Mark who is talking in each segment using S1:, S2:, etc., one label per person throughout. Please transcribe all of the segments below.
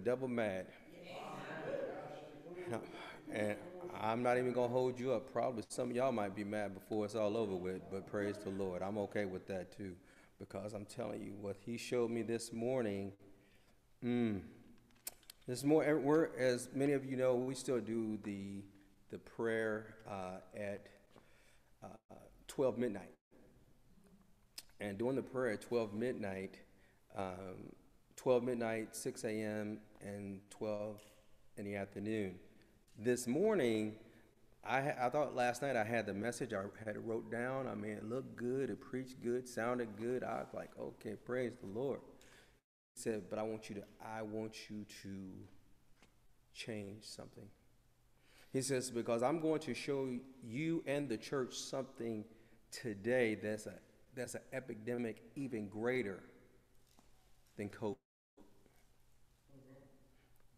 S1: devil mad. And I'm not even going to hold you up. Probably some of y'all might be mad before it's all over with, but praise the Lord. I'm okay with that too because I'm telling you what he showed me this morning. Mm, this more, we're, as many of you know, we still do the, the prayer uh, at uh, 12 midnight. And during the prayer at 12 midnight, um, 12 midnight, 6 a.m., and 12 in the afternoon. This morning, I, I thought last night I had the message, I had wrote down. I mean, it looked good, it preached good, sounded good. I was like, okay, praise the Lord. He said, but I want you to, I want you to change something. He says, because I'm going to show you and the church something today that's a that's an epidemic even greater than COVID.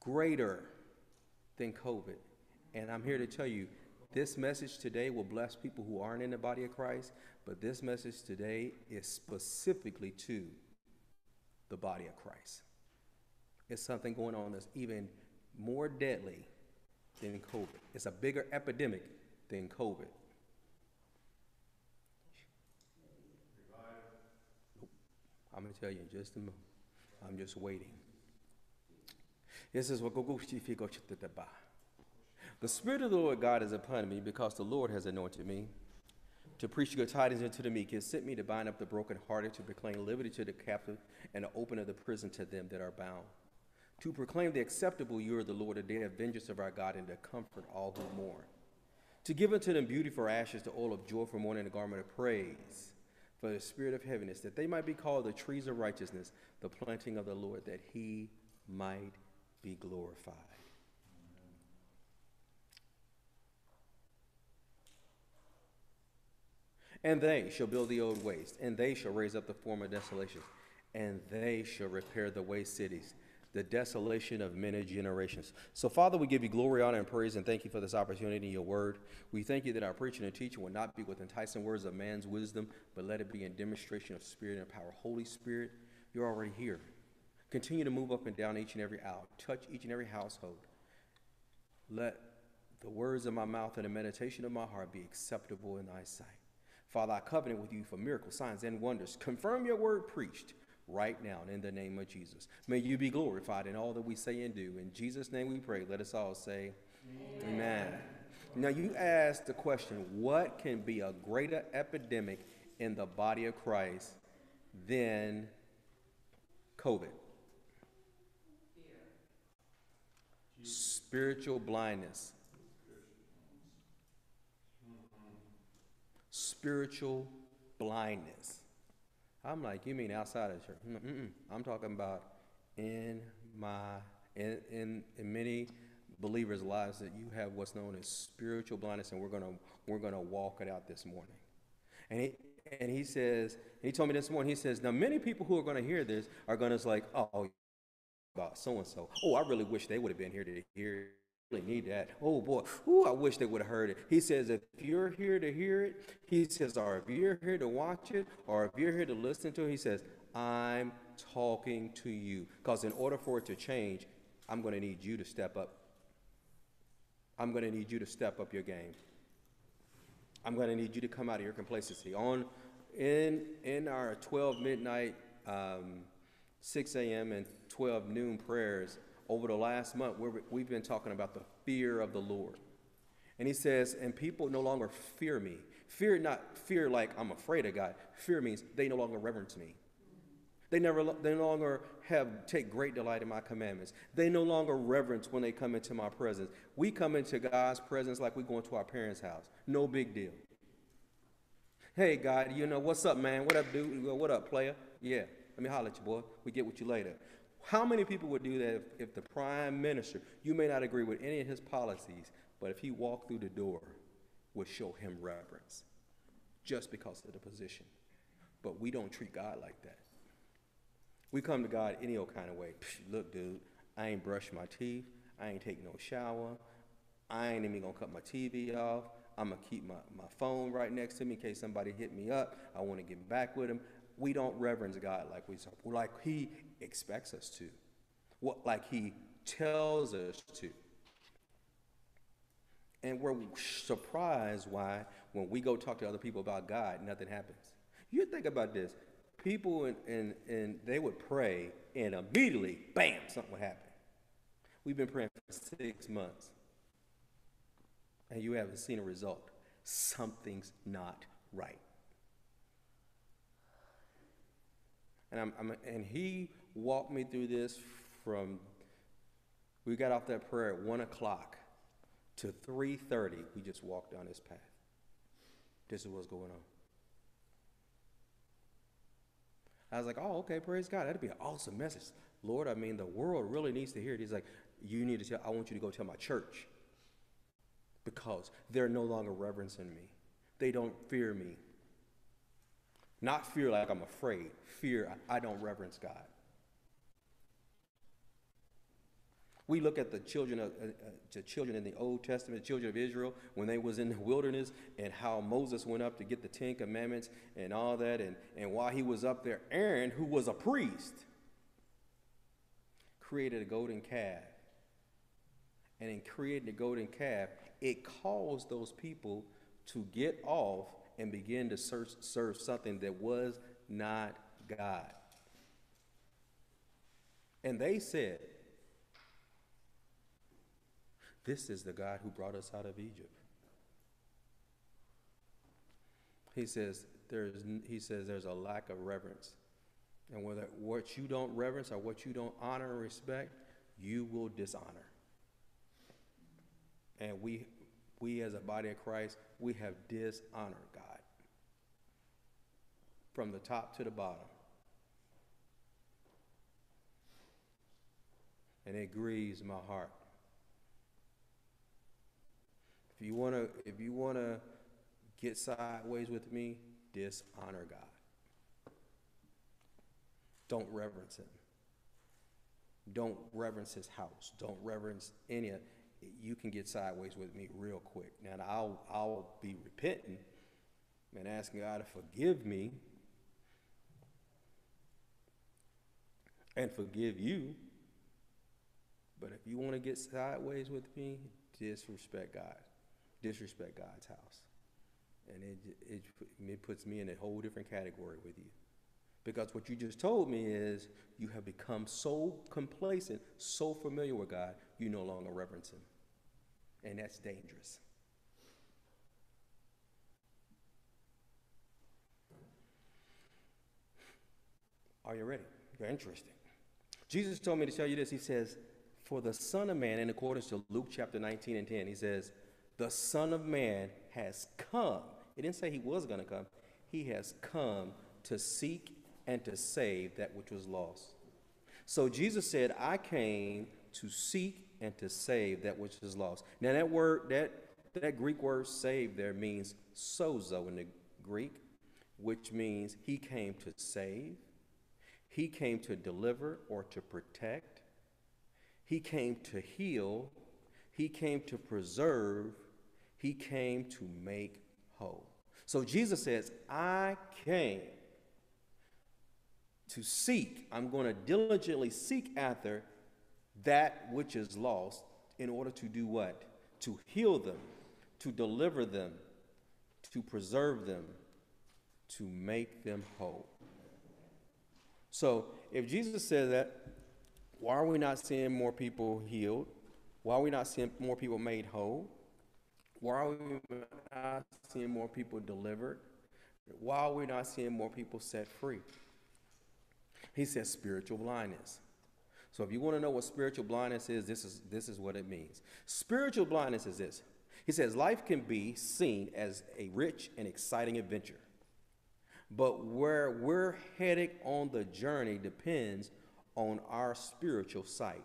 S1: Greater than COVID. And I'm here to tell you, this message today will bless people who aren't in the body of Christ, but this message today is specifically to the body of Christ. It's something going on that's even more deadly than COVID. It's a bigger epidemic than COVID. I'm going to tell you in just a moment. I'm just waiting. This is what the Spirit of the Lord God is upon me because the Lord has anointed me to preach good tidings unto the meek. He has sent me to bind up the brokenhearted, to proclaim liberty to the captive, and to open the prison to them that are bound. To proclaim the acceptable year of the Lord, the day of vengeance of our God, and to comfort all who mourn. To give unto them beauty for ashes, the oil of joy for mourning, the garment of praise for the spirit of heaviness, that they might be called the trees of righteousness, the planting of the Lord, that he might be glorified. And they shall build the old waste, and they shall raise up the former desolations, and they shall repair the waste cities, the desolation of many generations. So, Father, we give you glory, honor, and praise, and thank you for this opportunity in your word. We thank you that our preaching and teaching will not be with enticing words of man's wisdom, but let it be in demonstration of spirit and power. Holy Spirit, you're already here. Continue to move up and down each and every aisle, touch each and every household. Let the words of my mouth and the meditation of my heart be acceptable in thy sight. Father, I covenant with you for miracles, signs, and wonders. Confirm your word preached right now in the name of Jesus. May you be glorified in all that we say and do. In Jesus' name we pray. Let us all say, Amen. Amen. Now, you asked the question what can be a greater epidemic in the body of Christ than COVID? Spiritual blindness. spiritual blindness. I'm like, you mean outside of church? Mm-mm. I'm talking about in my in, in in many believers' lives that you have what's known as spiritual blindness, and we're gonna we're gonna walk it out this morning. And he and he says, he told me this morning. He says, now many people who are gonna hear this are gonna like, oh, about so and so. Oh, I really wish they would have been here to hear really need that. Oh boy, Ooh, I wish they would have heard it. He says, if you're here to hear it, he says, or if you're here to watch it, or if you're here to listen to it, he says, I'm talking to you. Because in order for it to change, I'm going to need you to step up. I'm going to need you to step up your game. I'm going to need you to come out of your complacency. On in in our 12 midnight, um, 6 a.m. and 12 noon prayers, over the last month, we've been talking about the fear of the Lord. And he says, and people no longer fear me. Fear, not fear like I'm afraid of God. Fear means they no longer reverence me. They never, they no longer have take great delight in my commandments. They no longer reverence when they come into my presence. We come into God's presence like we go into our parents' house. No big deal. Hey, God, you know what's up, man? What up, dude? What up, player? Yeah, let me holler at you, boy. We get with you later. How many people would do that if, if, the prime minister, you may not agree with any of his policies, but if he walked through the door, would show him reverence just because of the position? But we don't treat God like that. We come to God any old kind of way. Look, dude, I ain't brushed my teeth. I ain't taking no shower. I ain't even gonna cut my TV off. I'm gonna keep my, my phone right next to me in case somebody hit me up. I wanna get back with him. We don't reverence God like we like he expects us to, what, like He tells us to. And we're surprised why, when we go talk to other people about God, nothing happens. You think about this people and, and, and they would pray, and immediately, bam, something would happen. We've been praying for six months, and you haven't seen a result. Something's not right. And, I'm, I'm, and he walked me through this from, we got off that prayer at 1 o'clock to 3.30. We just walked down this path. This is what's going on. I was like, oh, okay, praise God. That'd be an awesome message. Lord, I mean, the world really needs to hear it. He's like, you need to tell, I want you to go tell my church because they're no longer reverencing me. They don't fear me. Not fear like I'm afraid, fear I don't reverence God. We look at the children of uh, uh, the children in the Old Testament, the children of Israel, when they was in the wilderness, and how Moses went up to get the Ten Commandments and all that, and, and while he was up there, Aaron, who was a priest, created a golden calf. And in creating the golden calf, it caused those people to get off and begin to serve, serve something that was not God. And they said, This is the God who brought us out of Egypt. He says, there's, he says there's a lack of reverence. And whether what you don't reverence or what you don't honor and respect, you will dishonor. And we, we as a body of Christ, we have dishonored from the top to the bottom. And it grieves my heart. If you want to if you want to get sideways with me, dishonor God. Don't reverence him. Don't reverence his house. Don't reverence any of you can get sideways with me real quick. Now I'll I'll be repenting and asking God to forgive me and forgive you. But if you want to get sideways with me, disrespect God. Disrespect God's house. And it, it, it puts me in a whole different category with you. Because what you just told me is you have become so complacent, so familiar with God, you no longer reverence Him. And that's dangerous. Are you ready? You're interesting. Jesus told me to tell you this. He says, For the Son of Man, in accordance to Luke chapter 19 and 10, he says, The Son of Man has come. He didn't say he was going to come. He has come to seek and to save that which was lost. So Jesus said, I came to seek and to save that which is lost. Now that word, that, that Greek word save there means sozo in the Greek, which means he came to save, he came to deliver or to protect. He came to heal. He came to preserve. He came to make whole. So Jesus says, I came to seek. I'm going to diligently seek after that which is lost in order to do what? To heal them, to deliver them, to preserve them, to make them whole. So if Jesus said that, why are we not seeing more people healed? Why are we not seeing more people made whole? Why are we not seeing more people delivered? Why are we not seeing more people set free? He says spiritual blindness. So if you want to know what spiritual blindness is, this is this is what it means. Spiritual blindness is this. He says life can be seen as a rich and exciting adventure. But where we're headed on the journey depends on our spiritual sight.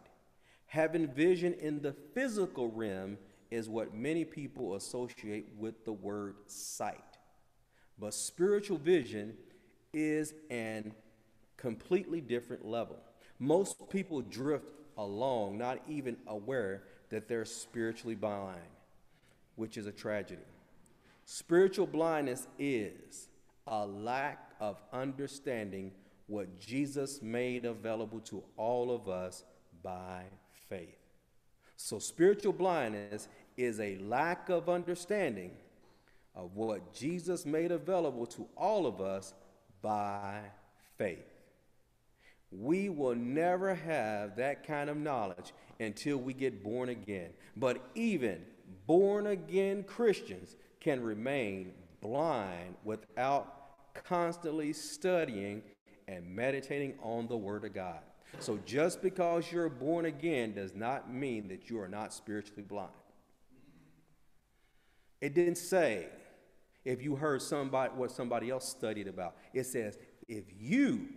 S1: Having vision in the physical realm is what many people associate with the word sight. But spiritual vision is an completely different level. Most people drift along, not even aware that they're spiritually blind, which is a tragedy. Spiritual blindness is a lack of understanding what Jesus made available to all of us by faith. So, spiritual blindness is a lack of understanding of what Jesus made available to all of us by faith. We will never have that kind of knowledge until we get born again. But even born again Christians can remain blind without constantly studying and meditating on the Word of God. So just because you're born again does not mean that you are not spiritually blind. It didn't say if you heard somebody what somebody else studied about. It says if you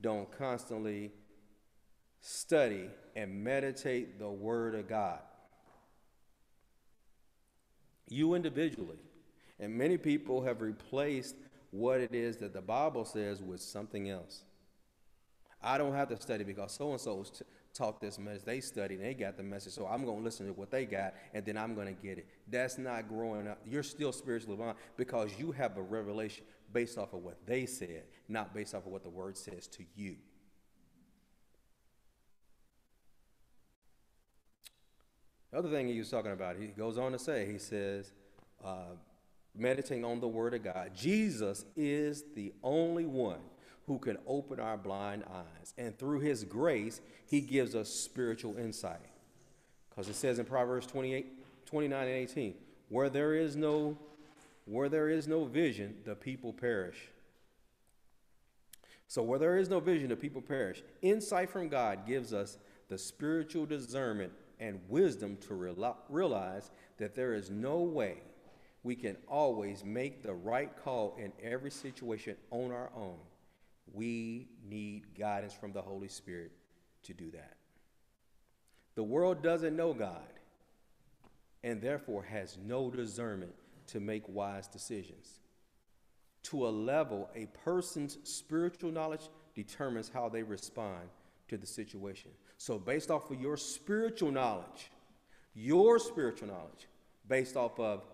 S1: don't constantly study and meditate the word of God. You individually. And many people have replaced what it is that the Bible says with something else. I don't have to study because so and so taught this message. They studied and they got the message. So I'm going to listen to what they got and then I'm going to get it. That's not growing up. You're still spiritually blind because you have a revelation based off of what they said, not based off of what the word says to you. The other thing he was talking about, he goes on to say, he says, uh, meditating on the Word of God. Jesus is the only one who can open our blind eyes. And through his grace, he gives us spiritual insight. Because it says in Proverbs 28, 29 and 18, where there is no where there is no vision, the people perish. So where there is no vision, the people perish. Insight from God gives us the spiritual discernment and wisdom to realize that there is no way we can always make the right call in every situation on our own. We need guidance from the Holy Spirit to do that. The world doesn't know God and therefore has no discernment to make wise decisions. To a level, a person's spiritual knowledge determines how they respond to the situation. So, based off of your spiritual knowledge, your spiritual knowledge, based off of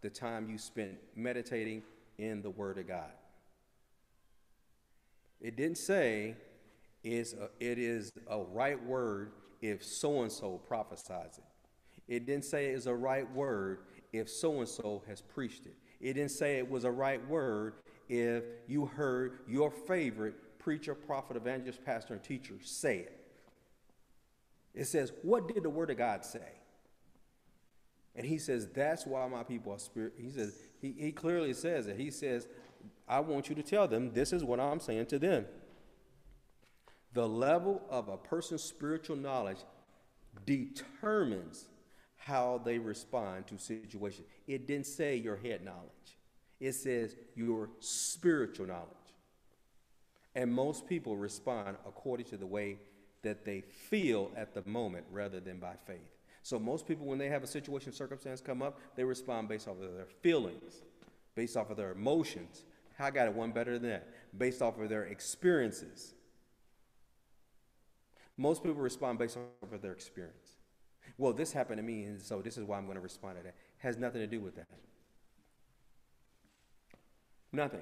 S1: the time you spent meditating in the Word of God. It didn't say it's a, it is a right word if so and so prophesies it. It didn't say it's a right word if so and so has preached it. It didn't say it was a right word if you heard your favorite preacher, prophet, evangelist, pastor, and teacher say it. It says, What did the Word of God say? And he says, That's why my people are spirit. He says, he, he clearly says it. He says, I want you to tell them this is what I'm saying to them. The level of a person's spiritual knowledge determines how they respond to situations. It didn't say your head knowledge, it says your spiritual knowledge. And most people respond according to the way that they feel at the moment rather than by faith. So most people, when they have a situation, circumstance come up, they respond based off of their feelings, based off of their emotions. I got it one better than that. Based off of their experiences. Most people respond based off of their experience well, this happened to me, and so this is why I'm going to respond to that. Has nothing to do with that. Nothing.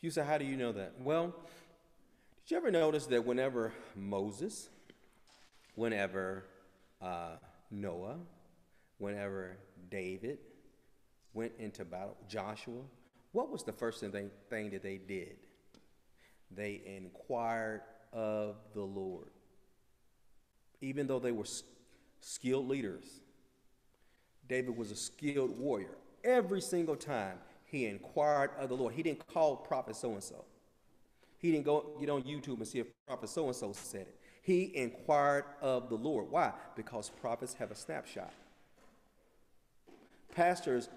S1: You say, how do you know that? Well, did you ever notice that whenever Moses, whenever uh, Noah, whenever David went into battle, Joshua, what was the first thing, thing that they did? They inquired of the Lord even though they were skilled leaders. David was a skilled warrior. Every single time he inquired of the Lord, he didn't call prophet so and so. He didn't go get on YouTube and see if prophet so and so said it. He inquired of the Lord. Why? Because prophets have a snapshot. Pastors,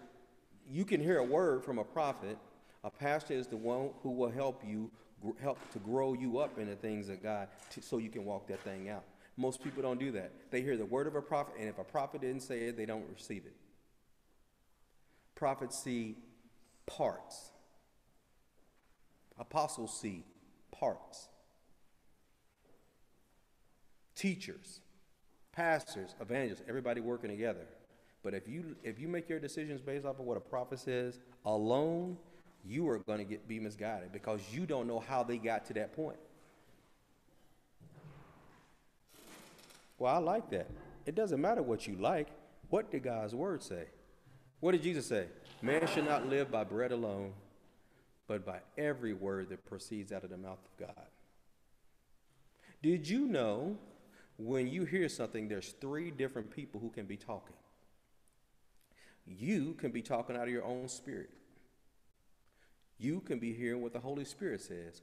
S1: you can hear a word from a prophet. A pastor is the one who will help you help to grow you up in the things of God to, so you can walk that thing out. Most people don't do that. They hear the word of a prophet, and if a prophet didn't say it, they don't receive it. Prophets see parts, apostles see parts. Teachers, pastors, evangelists, everybody working together. But if you if you make your decisions based off of what a prophet says alone, you are going to get be misguided because you don't know how they got to that point. Well, I like that. It doesn't matter what you like. What did God's word say? What did Jesus say? Man should not live by bread alone, but by every word that proceeds out of the mouth of God. Did you know when you hear something, there's three different people who can be talking? You can be talking out of your own spirit. You can be hearing what the Holy Spirit says,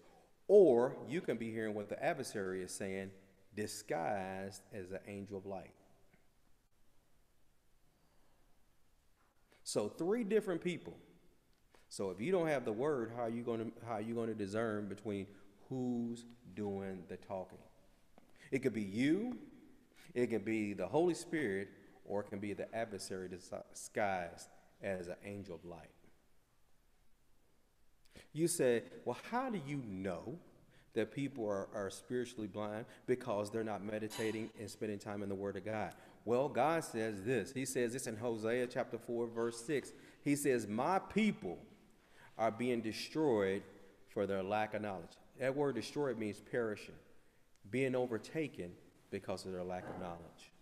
S1: or you can be hearing what the adversary is saying, disguised as an angel of light. So three different people. So if you don't have the word, how are you going to how are you going to discern between who's doing the talking? It could be you, it can be the Holy Spirit, or it can be the adversary disguised as an angel of light. You say, well, how do you know that people are, are spiritually blind? Because they're not meditating and spending time in the Word of God. Well, God says this. He says this in Hosea chapter 4, verse 6. He says, My people are being destroyed for their lack of knowledge. That word destroyed means perishing, being overtaken because of their lack of knowledge.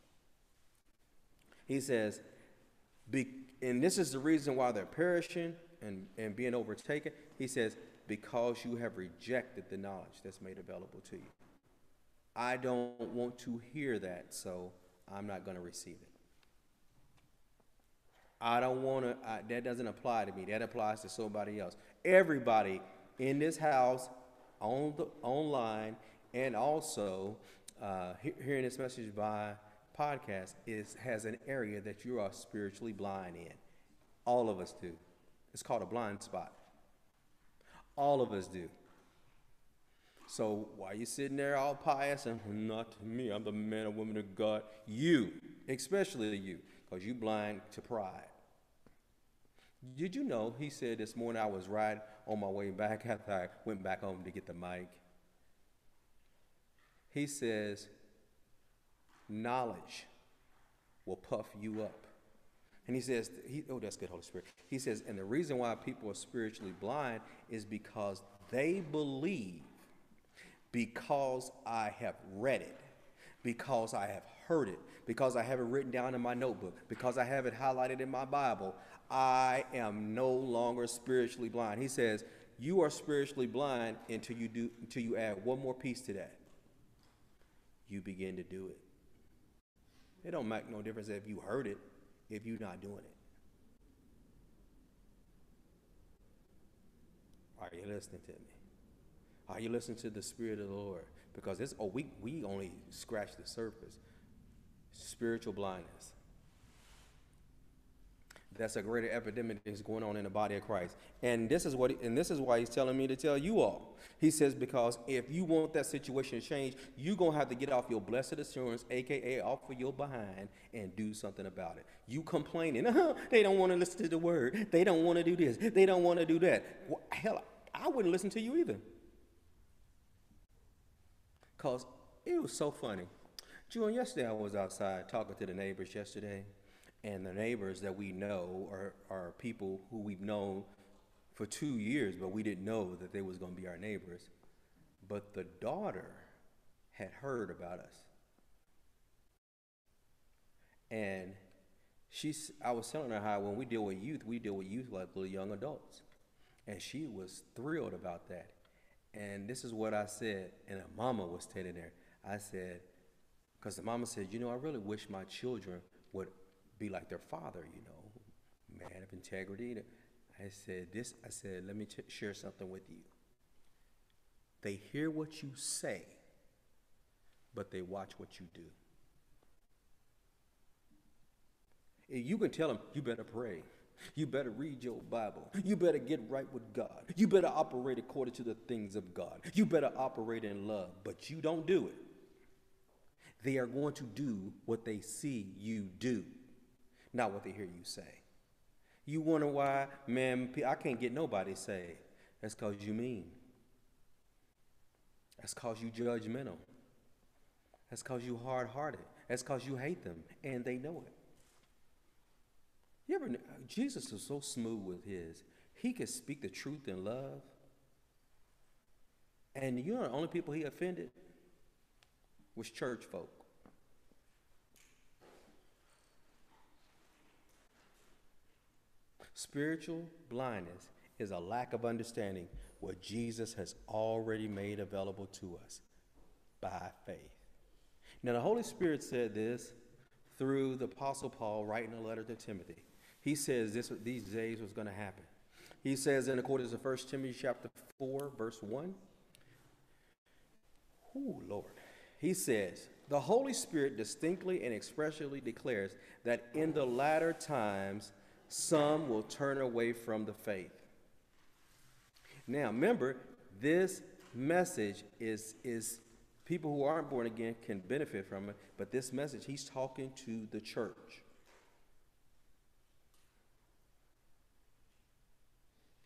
S1: He says, and this is the reason why they're perishing and, and being overtaken. He says, because you have rejected the knowledge that's made available to you. I don't want to hear that, so I'm not going to receive it. I don't want to, that doesn't apply to me. That applies to somebody else. Everybody in this house, on the, online, and also uh, hearing this message by podcast is has an area that you are spiritually blind in. All of us do. It's called a blind spot. All of us do. So why are you sitting there all pious and not me? I'm the man or woman of God. You, especially you, because you blind to pride. Did you know he said this morning I was riding on my way back after I went back home to get the mic? He says, knowledge will puff you up. And he says, he, oh, that's good, Holy Spirit. He says, and the reason why people are spiritually blind is because they believe because I have read it, because I have heard it, because I have it written down in my notebook, because I have it highlighted in my Bible, I am no longer spiritually blind. He says, you are spiritually blind until you do until you add one more piece to that. You begin to do it. It don't make no difference if you heard it, if you're not doing it. Are you listening to me? Are you listening to the Spirit of the Lord? Because it's oh we we only scratch the surface. Spiritual blindness. That's a greater epidemic that's going on in the body of Christ. And this is what and this is why he's telling me to tell you all. He says, because if you want that situation to change, you're gonna have to get off your blessed assurance, aka off of your behind, and do something about it. You complaining, uh-huh, they don't want to listen to the word, they don't want to do this, they don't want to do that. Well, hell, I wouldn't listen to you either. Cause it was so funny. June, yesterday I was outside talking to the neighbors yesterday and the neighbors that we know are, are people who we've known for two years, but we didn't know that they was going to be our neighbors. But the daughter had heard about us. And she's, I was telling her how when we deal with youth, we deal with youth like little young adults. And she was thrilled about that. And this is what I said, and a mama was standing there. I said, because the mama said, you know, I really wish my children would be like their father, you know, man of integrity. I said, this, I said, let me t- share something with you. They hear what you say, but they watch what you do. You can tell them, you better pray. You better read your Bible. You better get right with God. You better operate according to the things of God. You better operate in love, but you don't do it. They are going to do what they see you do not what they hear you say. You wonder why, man, I can't get nobody saved. That's because you mean. That's because you judgmental. That's because you hard hearted. That's because you hate them and they know it. You ever, Jesus is so smooth with his. he could speak the truth in love. And you know the only people he offended was church folk. Spiritual blindness is a lack of understanding what Jesus has already made available to us by faith. Now, the Holy Spirit said this through the Apostle Paul writing a letter to Timothy. He says this, these days was going to happen. He says in accordance to 1 Timothy chapter 4, verse 1. Oh, Lord. He says, the Holy Spirit distinctly and expressly declares that in the latter times some will turn away from the faith. Now, remember, this message is, is people who aren't born again can benefit from it, but this message, he's talking to the church.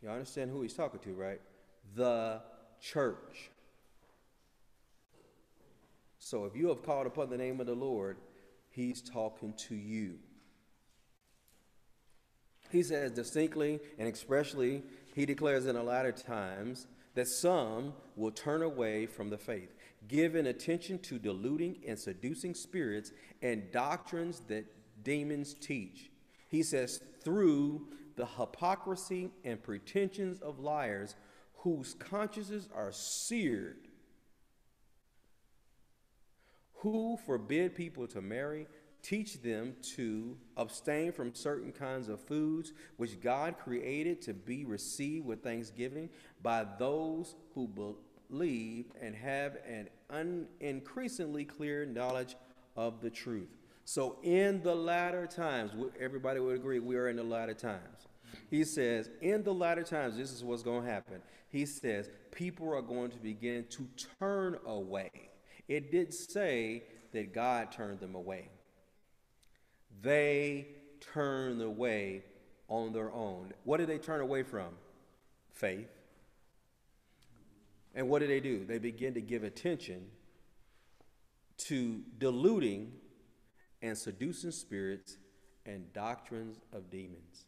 S1: You understand who he's talking to, right? The church. So if you have called upon the name of the Lord, he's talking to you. He says distinctly and expressly, he declares in the latter times that some will turn away from the faith, giving attention to deluding and seducing spirits and doctrines that demons teach. He says, through the hypocrisy and pretensions of liars whose consciences are seared, who forbid people to marry Teach them to abstain from certain kinds of foods which God created to be received with thanksgiving by those who believe and have an un- increasingly clear knowledge of the truth. So, in the latter times, everybody would agree we are in the latter times. He says, in the latter times, this is what's going to happen. He says, people are going to begin to turn away. It did say that God turned them away. They turn away on their own. What did they turn away from? Faith. And what do they do? They begin to give attention to deluding and seducing spirits and doctrines of demons.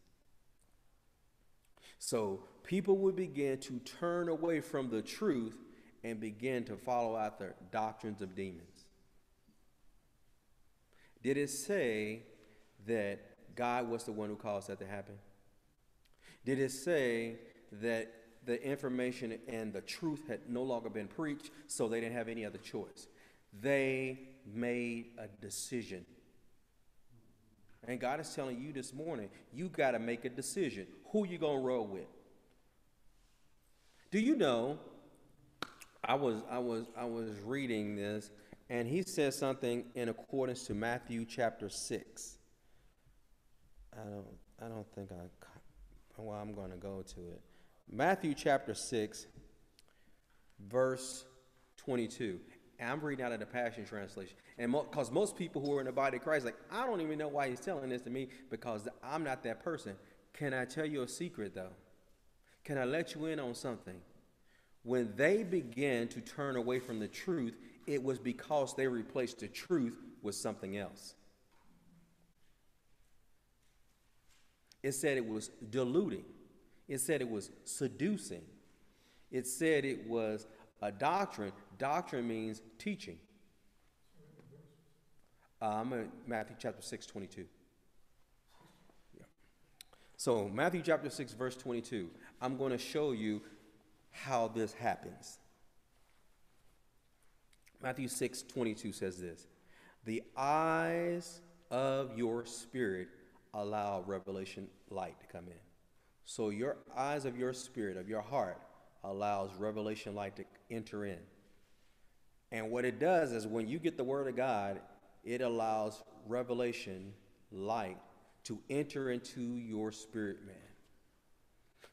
S1: So people would begin to turn away from the truth and begin to follow after doctrines of demons. Did it say that God was the one who caused that to happen? Did it say that the information and the truth had no longer been preached, so they didn't have any other choice? They made a decision. And God is telling you this morning, you got to make a decision. Who you going to roll with? Do you know I was I was I was reading this and he says something in accordance to Matthew chapter 6. I don't, I don't think I, well, I'm going to go to it. Matthew chapter 6, verse 22. And I'm reading out of the Passion Translation. And because mo- most people who are in the body of Christ, like, I don't even know why he's telling this to me because I'm not that person. Can I tell you a secret, though? Can I let you in on something? When they began to turn away from the truth, it was because they replaced the truth with something else. It said it was deluding. It said it was seducing. It said it was a doctrine. Doctrine means teaching. Uh, I'm in Matthew chapter 6, 22. Yeah. So, Matthew chapter 6, verse 22. I'm going to show you how this happens. Matthew 6, 22 says this The eyes of your spirit allow revelation light to come in. So your eyes of your spirit, of your heart, allows revelation light to enter in. And what it does is when you get the word of God, it allows revelation light to enter into your spirit man.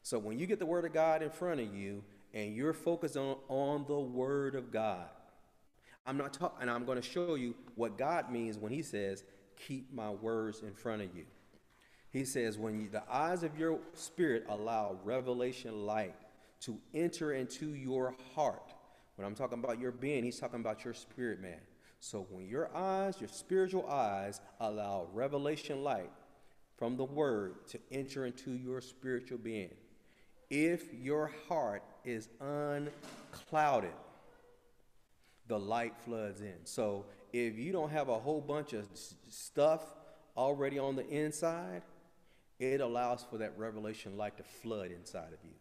S1: So when you get the word of God in front of you and you're focused on, on the word of God, I'm not talking, and I'm going to show you what God means when he says, keep my words in front of you. He says, when you, the eyes of your spirit allow revelation light to enter into your heart. When I'm talking about your being, he's talking about your spirit, man. So when your eyes, your spiritual eyes, allow revelation light from the word to enter into your spiritual being, if your heart is unclouded, the light floods in. So if you don't have a whole bunch of stuff already on the inside, it allows for that revelation light to flood inside of you.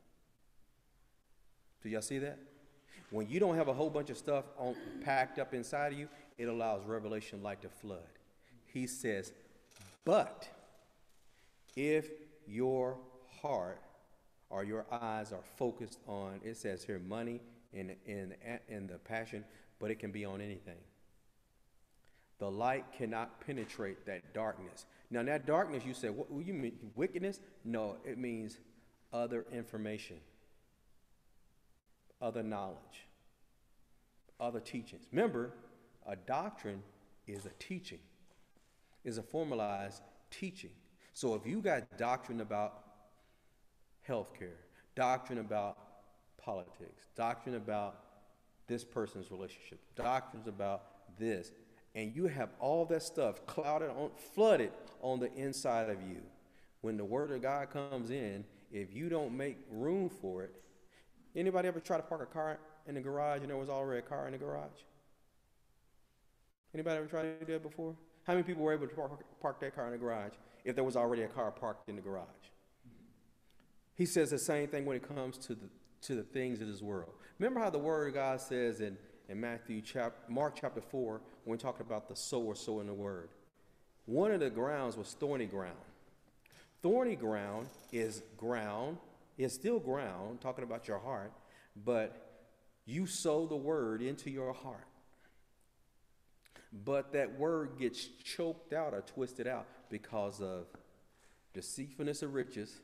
S1: Do y'all see that? When you don't have a whole bunch of stuff on, packed up inside of you, it allows revelation light to flood. He says, but if your heart or your eyes are focused on, it says here, money and, and, and the passion, but it can be on anything. The light cannot penetrate that darkness. Now, that darkness, you say, what do you mean wickedness? No, it means other information, other knowledge, other teachings. Remember, a doctrine is a teaching, is a formalized teaching. So if you got doctrine about healthcare, doctrine about politics, doctrine about this person's relationship, doctrines about this, and you have all that stuff clouded on, flooded on the inside of you. When the word of God comes in, if you don't make room for it, anybody ever try to park a car in the garage and there was already a car in the garage? Anybody ever tried to do that before? How many people were able to park, park that car in the garage if there was already a car parked in the garage? He says the same thing when it comes to the, to the things of this world. Remember how the Word of God says in, in Matthew chapter, Mark chapter 4, when we talking about the sower sowing the Word. One of the grounds was thorny ground. Thorny ground is ground, is still ground, talking about your heart, but you sow the Word into your heart. But that word gets choked out or twisted out because of deceitfulness of riches,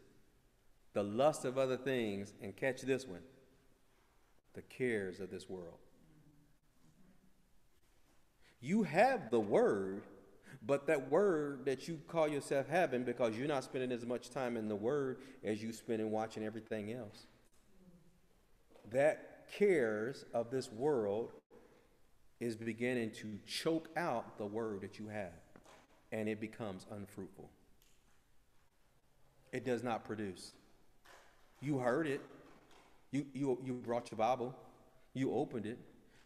S1: the lust of other things, and catch this one the cares of this world. You have the word, but that word that you call yourself having because you're not spending as much time in the word as you spend in watching everything else. That cares of this world is beginning to choke out the word that you have, and it becomes unfruitful. It does not produce. You heard it. You, you, you brought your Bible. You opened it.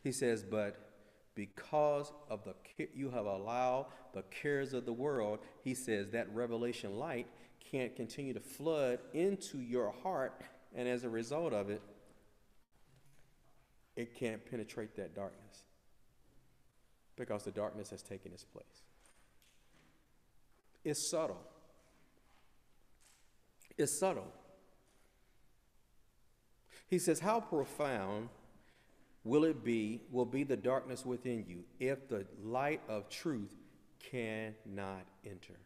S1: He says, but because of the you have allowed the cares of the world, he says that revelation light can't continue to flood into your heart, and as a result of it, it can't penetrate that darkness because the darkness has taken its place. It's subtle. It's subtle. He says, How profound will it be, will be the darkness within you if the light of truth cannot enter?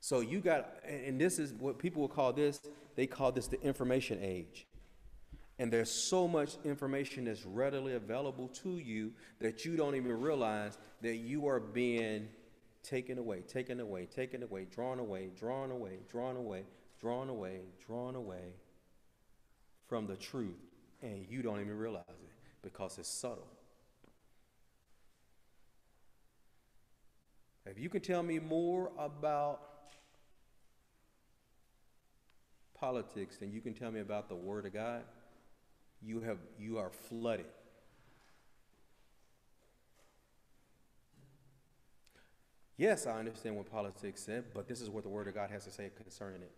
S1: So you got, and this is what people will call this, they call this the information age. And there's so much information that's readily available to you that you don't even realize that you are being taken away, taken away, taken away, drawn away, drawn away, drawn away, drawn away, drawn away from the truth. And you don't even realize it because it's subtle. If you can tell me more about politics than you can tell me about the Word of God, you, have, you are flooded. Yes, I understand what politics said, but this is what the Word of God has to say concerning it.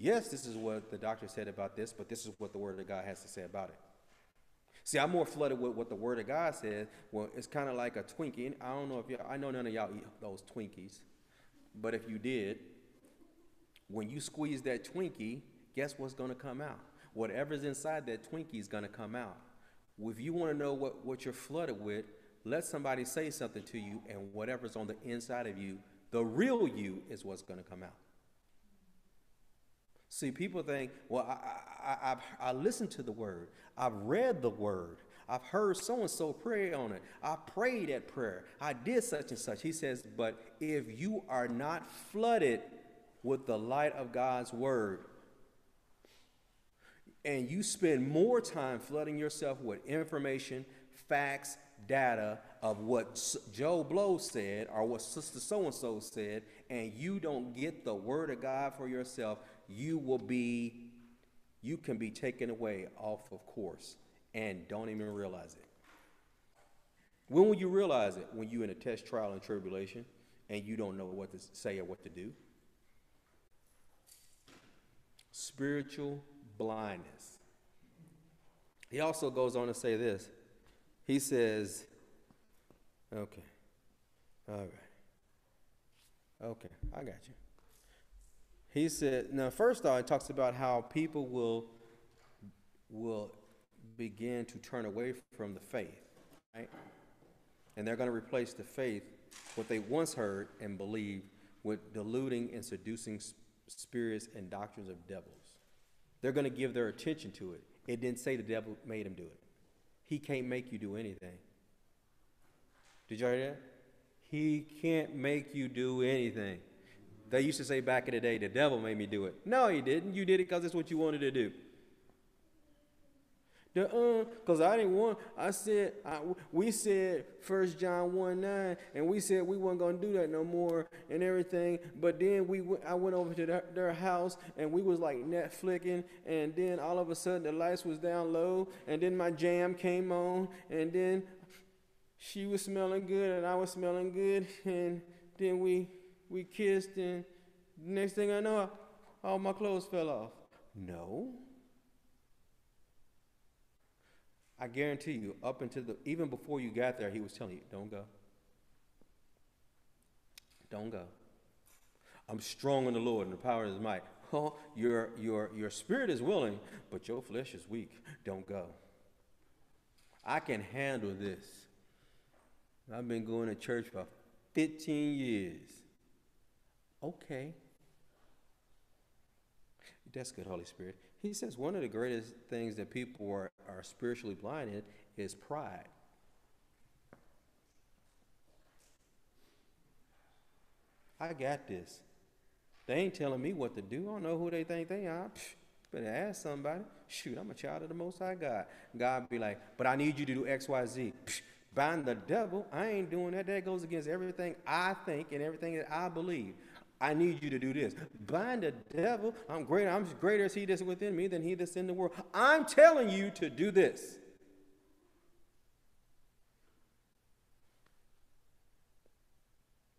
S1: Yes, this is what the doctor said about this, but this is what the Word of God has to say about it. See, I'm more flooded with what the Word of God says. Well, it's kind of like a Twinkie. I don't know if y'all, I know none of y'all eat those Twinkies, but if you did, when you squeeze that Twinkie, guess what's going to come out? whatever's inside that Twinkie is going to come out. If you want to know what, what you're flooded with, let somebody say something to you, and whatever's on the inside of you, the real you is what's going to come out. See, people think, well, I, I, I, I listened to the word, I've read the word, I've heard so and so pray on it, I prayed that prayer, I did such and such. He says, but if you are not flooded with the light of God's word, and you spend more time flooding yourself with information, facts, data of what Joe Blow said or what Sister so and so said, and you don't get the Word of God for yourself, you will be you can be taken away off of course and don't even realize it. When will you realize it? When you're in a test, trial, and tribulation and you don't know what to say or what to do. Spiritual blindness. He also goes on to say this. He says, okay, all right. Okay, I got you. He said, now first off, it talks about how people will will begin to turn away from the faith, right? And they're going to replace the faith, what they once heard and believed, with deluding and seducing spirits and doctrines of devils. They're going to give their attention to it. It didn't say the devil made him do it. He can't make you do anything. Did you hear that? He can't make you do anything. They used to say back in the day, the devil made me do it. No, he didn't. You did it because it's what you wanted to do. The uh, cause I didn't want. I said I, we said First John one nine, and we said we weren't gonna do that no more and everything. But then we I went over to their, their house and we was like Netflixing, and then all of a sudden the lights was down low, and then my jam came on, and then she was smelling good and I was smelling good, and then we we kissed, and next thing I know, all my clothes fell off. No. I guarantee you, up until the, even before you got there, he was telling you, don't go. Don't go. I'm strong in the Lord and the power of his might. Oh, your, your, your spirit is willing, but your flesh is weak. Don't go. I can handle this. I've been going to church for 15 years. Okay. That's good, Holy Spirit. He says one of the greatest things that people are, are spiritually blinded is pride. I got this. They ain't telling me what to do. I don't know who they think they are. Psh, better ask somebody. Shoot, I'm a child of the Most High God. God be like, but I need you to do X, Y, Z. Psh, bind the devil. I ain't doing that. That goes against everything I think and everything that I believe. I need you to do this. Bind the devil. I'm greater. I'm greater as he that's within me than he that's in the world. I'm telling you to do this.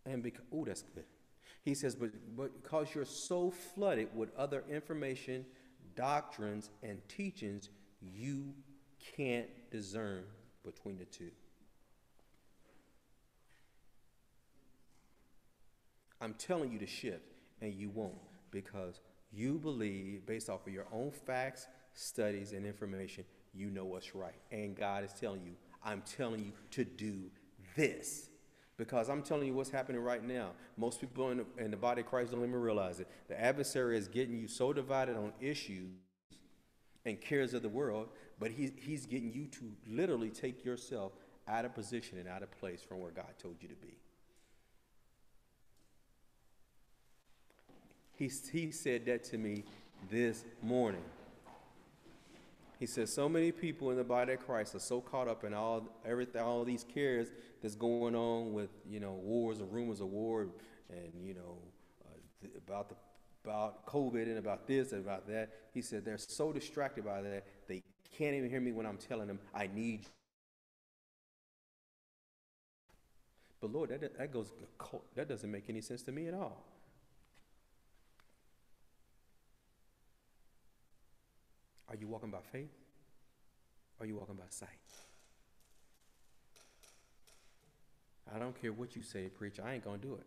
S1: And because, oh, that's good. He says, but, but because you're so flooded with other information, doctrines, and teachings, you can't discern between the two. I'm telling you to shift, and you won't because you believe, based off of your own facts, studies, and information, you know what's right. And God is telling you, I'm telling you to do this. Because I'm telling you what's happening right now. Most people in the, in the body of Christ don't even realize it. The adversary is getting you so divided on issues and cares of the world, but he, he's getting you to literally take yourself out of position and out of place from where God told you to be. He, he said that to me this morning. He says, so many people in the body of Christ are so caught up in all everything, all these cares that's going on with, you know, wars and rumors of war and, you know, uh, about the about COVID and about this and about that. He said they're so distracted by that they can't even hear me when I'm telling them I need you. But Lord, that, that goes that doesn't make any sense to me at all. Are you walking by faith? Or are you walking by sight? I don't care what you say, preacher. I ain't going to do it.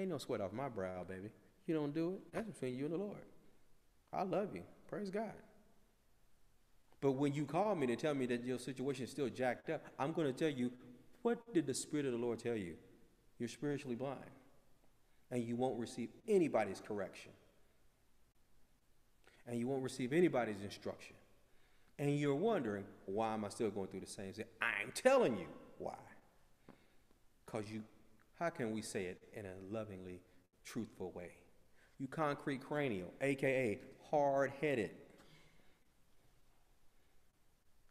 S1: Ain't no sweat off my brow, baby. You don't do it, that's between you and the Lord. I love you. Praise God. But when you call me to tell me that your situation is still jacked up, I'm going to tell you, what did the Spirit of the Lord tell you? You're spiritually blind. And you won't receive anybody's correction and you won't receive anybody's instruction. And you're wondering, why am I still going through the same thing? I'm telling you why. Because you, how can we say it in a lovingly truthful way? You concrete cranial, aka hard headed.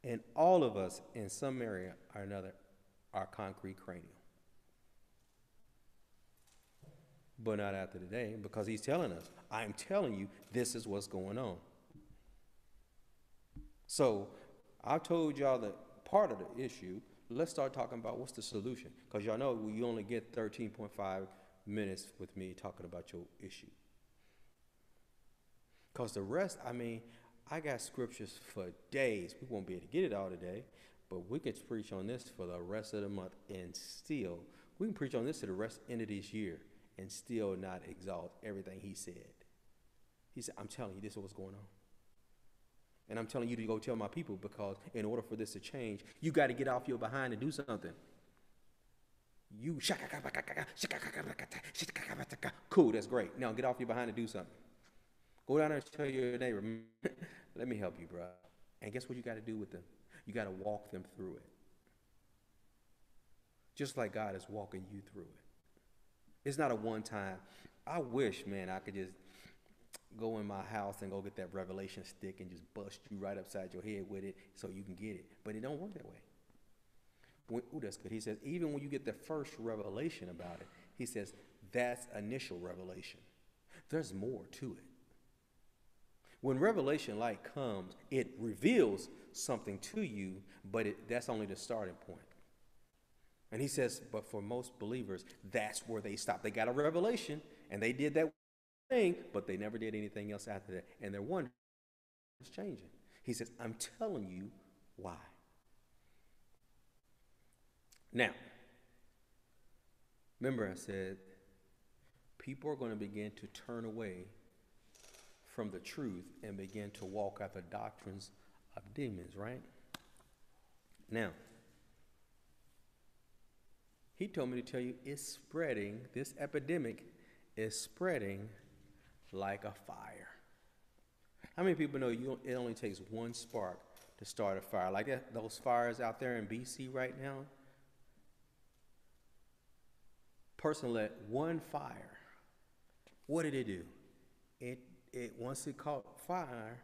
S1: And all of us in some area or another are concrete cranial. But not after today because he's telling us, I'm telling you, this is what's going on. So I told y'all that part of the issue. Let's start talking about what's the solution. Because y'all know you only get 13.5 minutes with me talking about your issue. Because the rest, I mean, I got scriptures for days. We won't be able to get it all today, but we can preach on this for the rest of the month and still, we can preach on this to the rest end of this year and still not exalt everything he said. He said, I'm telling you, this is what's going on. And I'm telling you to go tell my people because in order for this to change, you got to get off your behind and do something. You cool, that's great. Now get off your behind and do something. Go down there and tell your neighbor, let me help you, bro. And guess what you got to do with them? You got to walk them through it. Just like God is walking you through it. It's not a one time. I wish, man, I could just go in my house and go get that revelation stick and just bust you right upside your head with it so you can get it. But it don't work that way. When, ooh, that's good. He says, even when you get the first revelation about it, he says, that's initial revelation. There's more to it. When revelation light comes, it reveals something to you, but it, that's only the starting point. And he says, but for most believers, that's where they stop. They got a revelation and they did that thing, but they never did anything else after that. And they're wondering, it's changing. He says, I'm telling you why. Now, remember I said people are going to begin to turn away from the truth and begin to walk after doctrines of demons, right? Now, he told me to tell you it's spreading, this epidemic is spreading like a fire. How many people know you, it only takes one spark to start a fire? Like that, those fires out there in BC right now. Person let one fire. What did it do? It, it once it caught fire,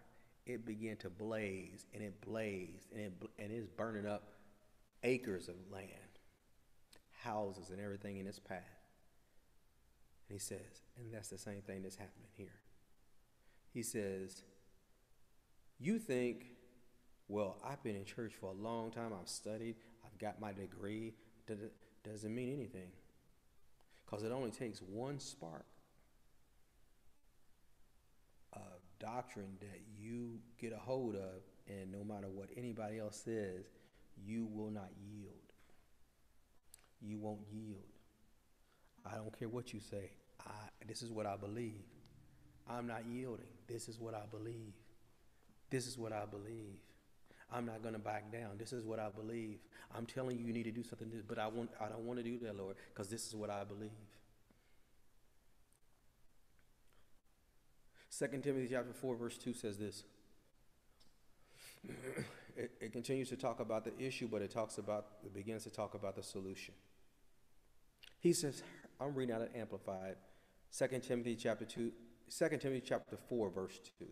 S1: it began to blaze and it blazed and it and it's burning up acres of land, houses and everything in its path. And he says, and that's the same thing that's happening here. He says, You think, well, I've been in church for a long time, I've studied, I've got my degree. Doesn't mean anything. Because it only takes one spark of doctrine that you get a hold of, and no matter what anybody else says, you will not yield. You won't yield. I don't care what you say. I, this is what I believe. I'm not yielding. This is what I believe. This is what I believe. I'm not going to back down. This is what I believe. I'm telling you, you need to do something, but I want. I don't want to do that, Lord, because this is what I believe. Second Timothy chapter four verse two says this. it, it continues to talk about the issue, but it talks about it begins to talk about the solution. He says, I'm reading out of Amplified. 2 Timothy chapter 2, 2 Timothy chapter 4, verse 2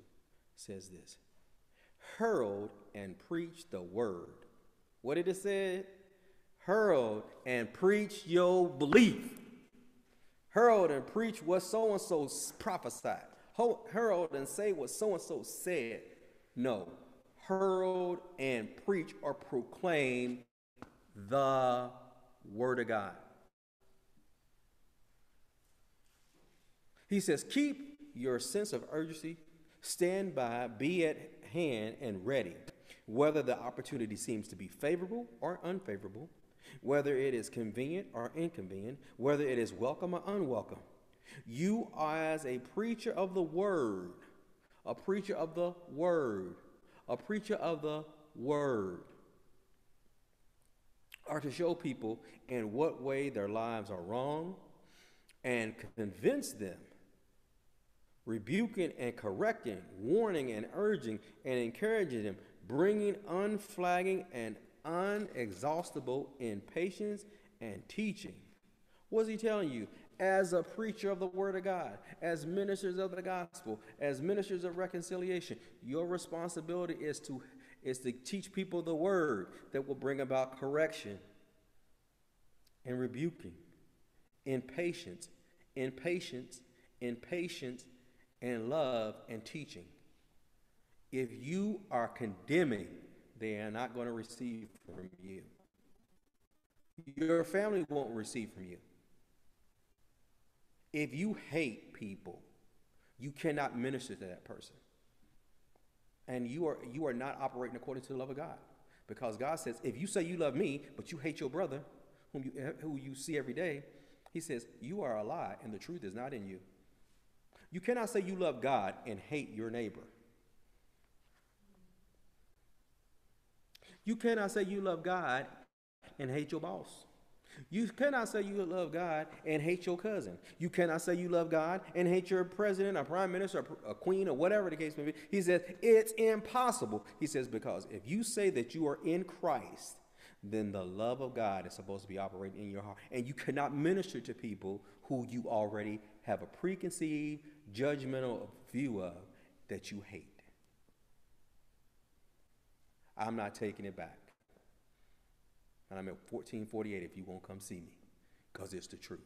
S1: says this. Herald and preach the word. What did it say? Herald and preach your belief. Herald and preach what so and so prophesied. Herald and say what so and so said. No. Herald and preach or proclaim the word of God. He says, Keep your sense of urgency, stand by, be at hand and ready, whether the opportunity seems to be favorable or unfavorable, whether it is convenient or inconvenient, whether it is welcome or unwelcome. You, as a preacher of the word, a preacher of the word, a preacher of the word, are to show people in what way their lives are wrong and convince them rebuking and correcting, warning and urging and encouraging them, bringing unflagging and unexhaustible in patience and teaching. What's he telling you? As a preacher of the Word of God, as ministers of the gospel, as ministers of reconciliation, your responsibility is to, is to teach people the Word that will bring about correction and rebuking in patience, in patience, in patience, and love and teaching. If you are condemning, they are not going to receive from you. Your family won't receive from you. If you hate people, you cannot minister to that person. And you are, you are not operating according to the love of God. Because God says, if you say you love me, but you hate your brother, whom you, who you see every day, he says, you are a lie and the truth is not in you. You cannot say you love God and hate your neighbor. You cannot say you love God and hate your boss. You cannot say you love God and hate your cousin. You cannot say you love God and hate your president, or prime minister, or a queen, or whatever the case may be. He says it's impossible. He says because if you say that you are in Christ, then the love of God is supposed to be operating in your heart, and you cannot minister to people who you already have a preconceived, judgmental view of that you hate. I'm not taking it back. And I'm at 1448 if you won't come see me, because it's the truth.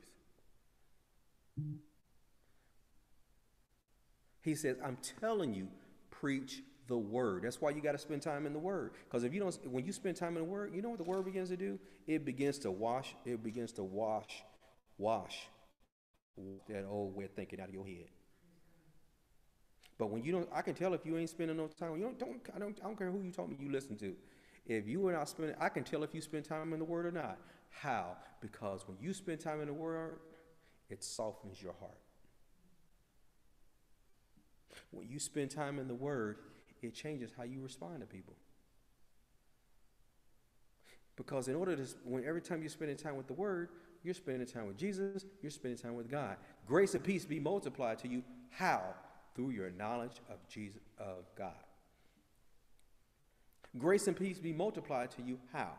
S1: He says, I'm telling you, preach the word. That's why you got to spend time in the word. Because if you don't, when you spend time in the word, you know what the word begins to do? It begins to wash, it begins to wash, wash that old way of thinking out of your head. But when you don't, I can tell if you ain't spending no time. You don't, don't I don't, I don't care who you told me you listen to. If you are not spending, I can tell if you spend time in the Word or not. How? Because when you spend time in the Word, it softens your heart. When you spend time in the Word, it changes how you respond to people. Because in order to, when every time you're spending time with the Word, you're spending time with Jesus, you're spending time with God. Grace and peace be multiplied to you. How? Through your knowledge of Jesus, of God. Grace and peace be multiplied to you. How?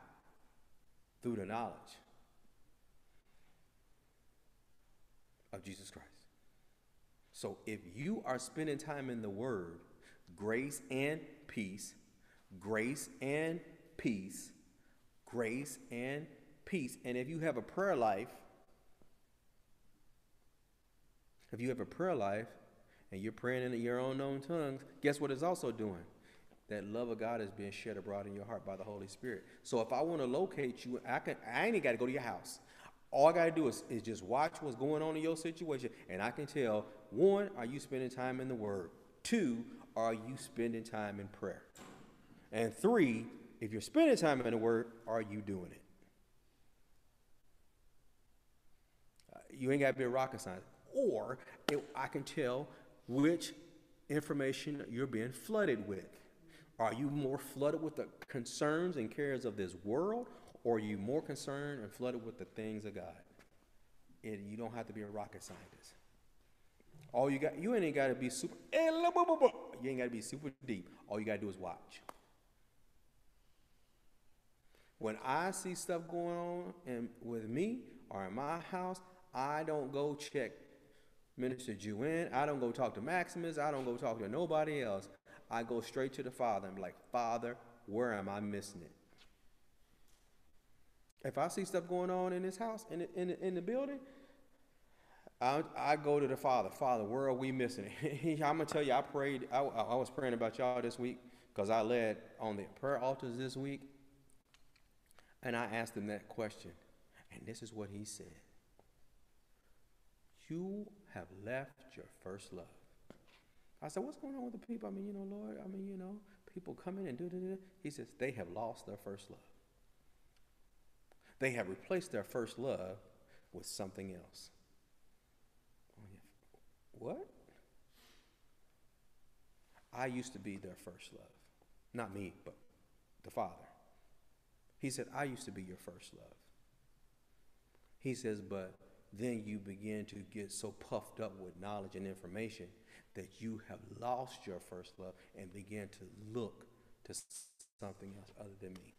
S1: Through the knowledge of Jesus Christ. So if you are spending time in the Word, grace and peace, grace and peace, grace and peace. And if you have a prayer life, if you have a prayer life and you're praying in your own known tongues, guess what it's also doing? that love of God is being shed abroad in your heart by the Holy Spirit. So if I want to locate you, I can I ain't got to go to your house. All I got to do is, is just watch what's going on in your situation, and I can tell one, are you spending time in the Word? Two, are you spending time in prayer? And three, if you're spending time in the Word, are you doing it? Uh, you ain't got to be a rocket scientist. Or it, I can tell which information you're being flooded with. Are you more flooded with the concerns and cares of this world, or are you more concerned and flooded with the things of God? And you don't have to be a rocket scientist. All you got, you ain't got to be super. Eh, you ain't got to be super deep. All you got to do is watch. When I see stuff going on in, with me or in my house, I don't go check Minister Juin. I don't go talk to Maximus. I don't go talk to nobody else. I go straight to the Father and be like, Father, where am I missing it? If I see stuff going on in this house, in the, in the, in the building, I, I go to the Father. Father, where are we missing it? I'm going to tell you, I prayed, I, I was praying about y'all this week because I led on the prayer altars this week. And I asked him that question. And this is what he said You have left your first love. I said, What's going on with the people? I mean, you know, Lord, I mean, you know, people come in and do this. He says, They have lost their first love. They have replaced their first love with something else. Oh, what? I used to be their first love. Not me, but the Father. He said, I used to be your first love. He says, but then you begin to get so puffed up with knowledge and information that you have lost your first love and begin to look to something else other than me.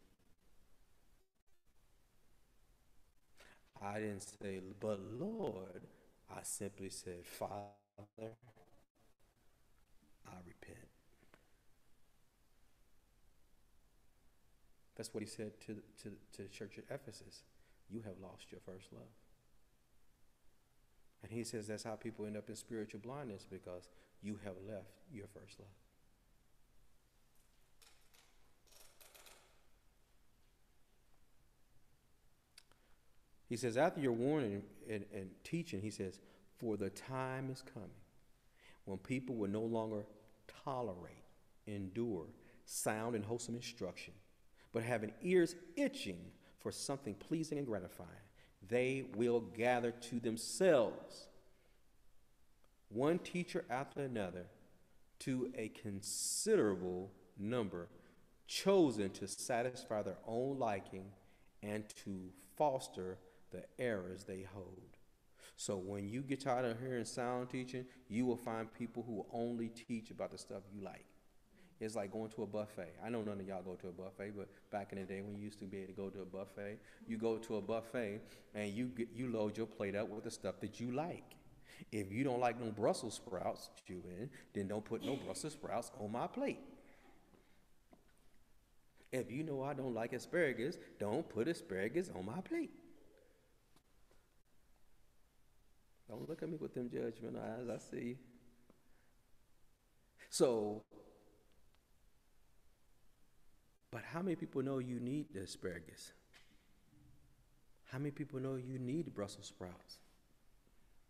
S1: I didn't say, but Lord, I simply said, Father, I repent. That's what he said to, to, to the church at Ephesus. You have lost your first love. And he says that's how people end up in spiritual blindness because you have left your first love. He says, after your warning and, and, teaching, he says, for the time is coming when people will no longer tolerate, endure sound and wholesome instruction, but having ears itching for something pleasing and gratifying they will gather to themselves one teacher after another to a considerable number chosen to satisfy their own liking and to foster the errors they hold. So when you get tired of hearing sound teaching, you will find people who only teach about the stuff you like. It's like going to a buffet. I know none of y'all go to a buffet, but back in the day when you used to be able to go to a buffet, you go to a buffet and you get, you load your plate up with the stuff that you like. If you don't like no Brussels sprouts, chew in, then don't put no Brussels sprouts on my plate. If you know I don't like asparagus, don't put asparagus on my plate. Don't look at me with them judgment eyes. I see. So, but how many people know you need the asparagus? How many people know you need Brussels sprouts?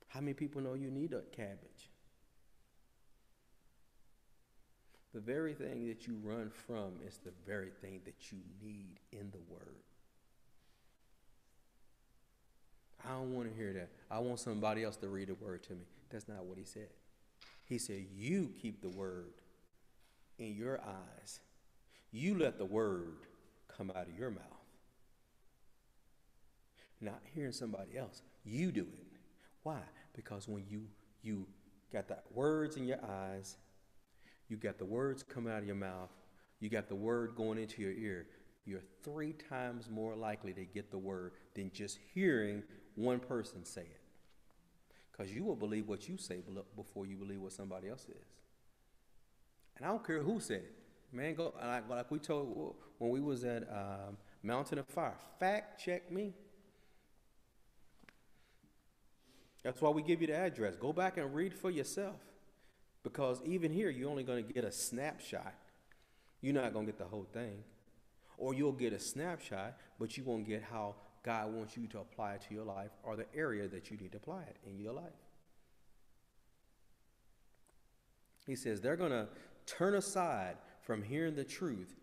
S1: How many people know you need a cabbage? The very thing that you run from is the very thing that you need in the Word. I don't want to hear that. I want somebody else to read the Word to me. That's not what he said. He said, You keep the Word in your eyes, you let the Word come out of your mouth. Not hearing somebody else, you do it. Why? Because when you you got the words in your eyes you got the words coming out of your mouth, you got the word going into your ear, you're three times more likely to get the word than just hearing one person say it. Because you will believe what you say before you believe what somebody else says. And I don't care who said it. Man, go like, like we told when we was at um, Mountain of Fire. Fact check me. That's why we give you the address. Go back and read for yourself. Because even here, you're only going to get a snapshot. You're not going to get the whole thing. Or you'll get a snapshot, but you won't get how God wants you to apply it to your life or the area that you need to apply it in your life. He says they're going to turn aside from hearing the truth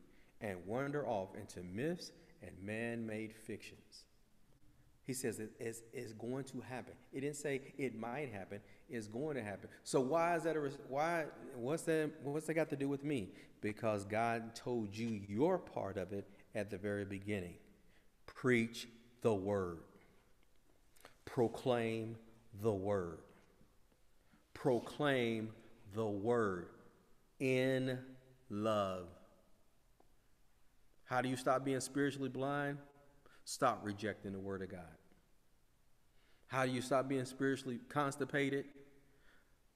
S1: and wander off into myths and man made fictions. He says it is, going to happen. It didn't say it might happen. It's going to happen. So why is that a why? What's that? What's that got to do with me? Because God told you your part of it at the very beginning. Preach the word. Proclaim the word. Proclaim the word in love. How do you stop being spiritually blind? Stop rejecting the word of God. How do you stop being spiritually constipated?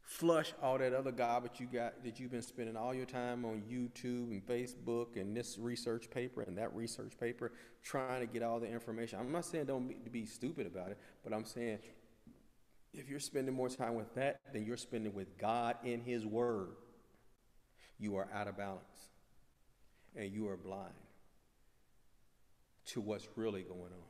S1: Flush all that other garbage you got that you've been spending all your time on YouTube and Facebook and this research paper and that research paper trying to get all the information. I'm not saying don't be, be stupid about it, but I'm saying if you're spending more time with that than you're spending with God in His Word, you are out of balance and you are blind to what's really going on.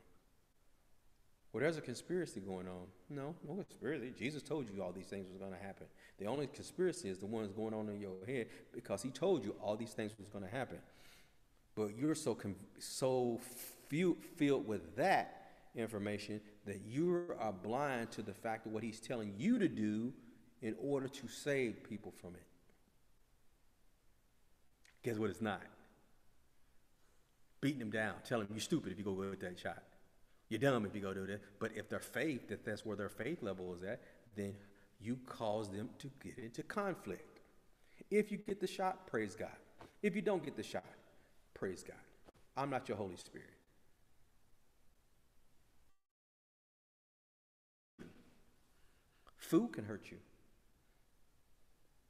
S1: Well, there's a conspiracy going on. No, no conspiracy. Jesus told you all these things was going to happen. The only conspiracy is the one that's going on in your head because he told you all these things was going to happen. But you're so so filled with that information that you are blind to the fact of what he's telling you to do in order to save people from it. Guess what? It's not. Beating them down, telling them you're stupid if you go get that shot. You're dumb if you go do that. But if their faith, if that's where their faith level is at, then you cause them to get into conflict. If you get the shot, praise God. If you don't get the shot, praise God. I'm not your Holy Spirit. Food can hurt you.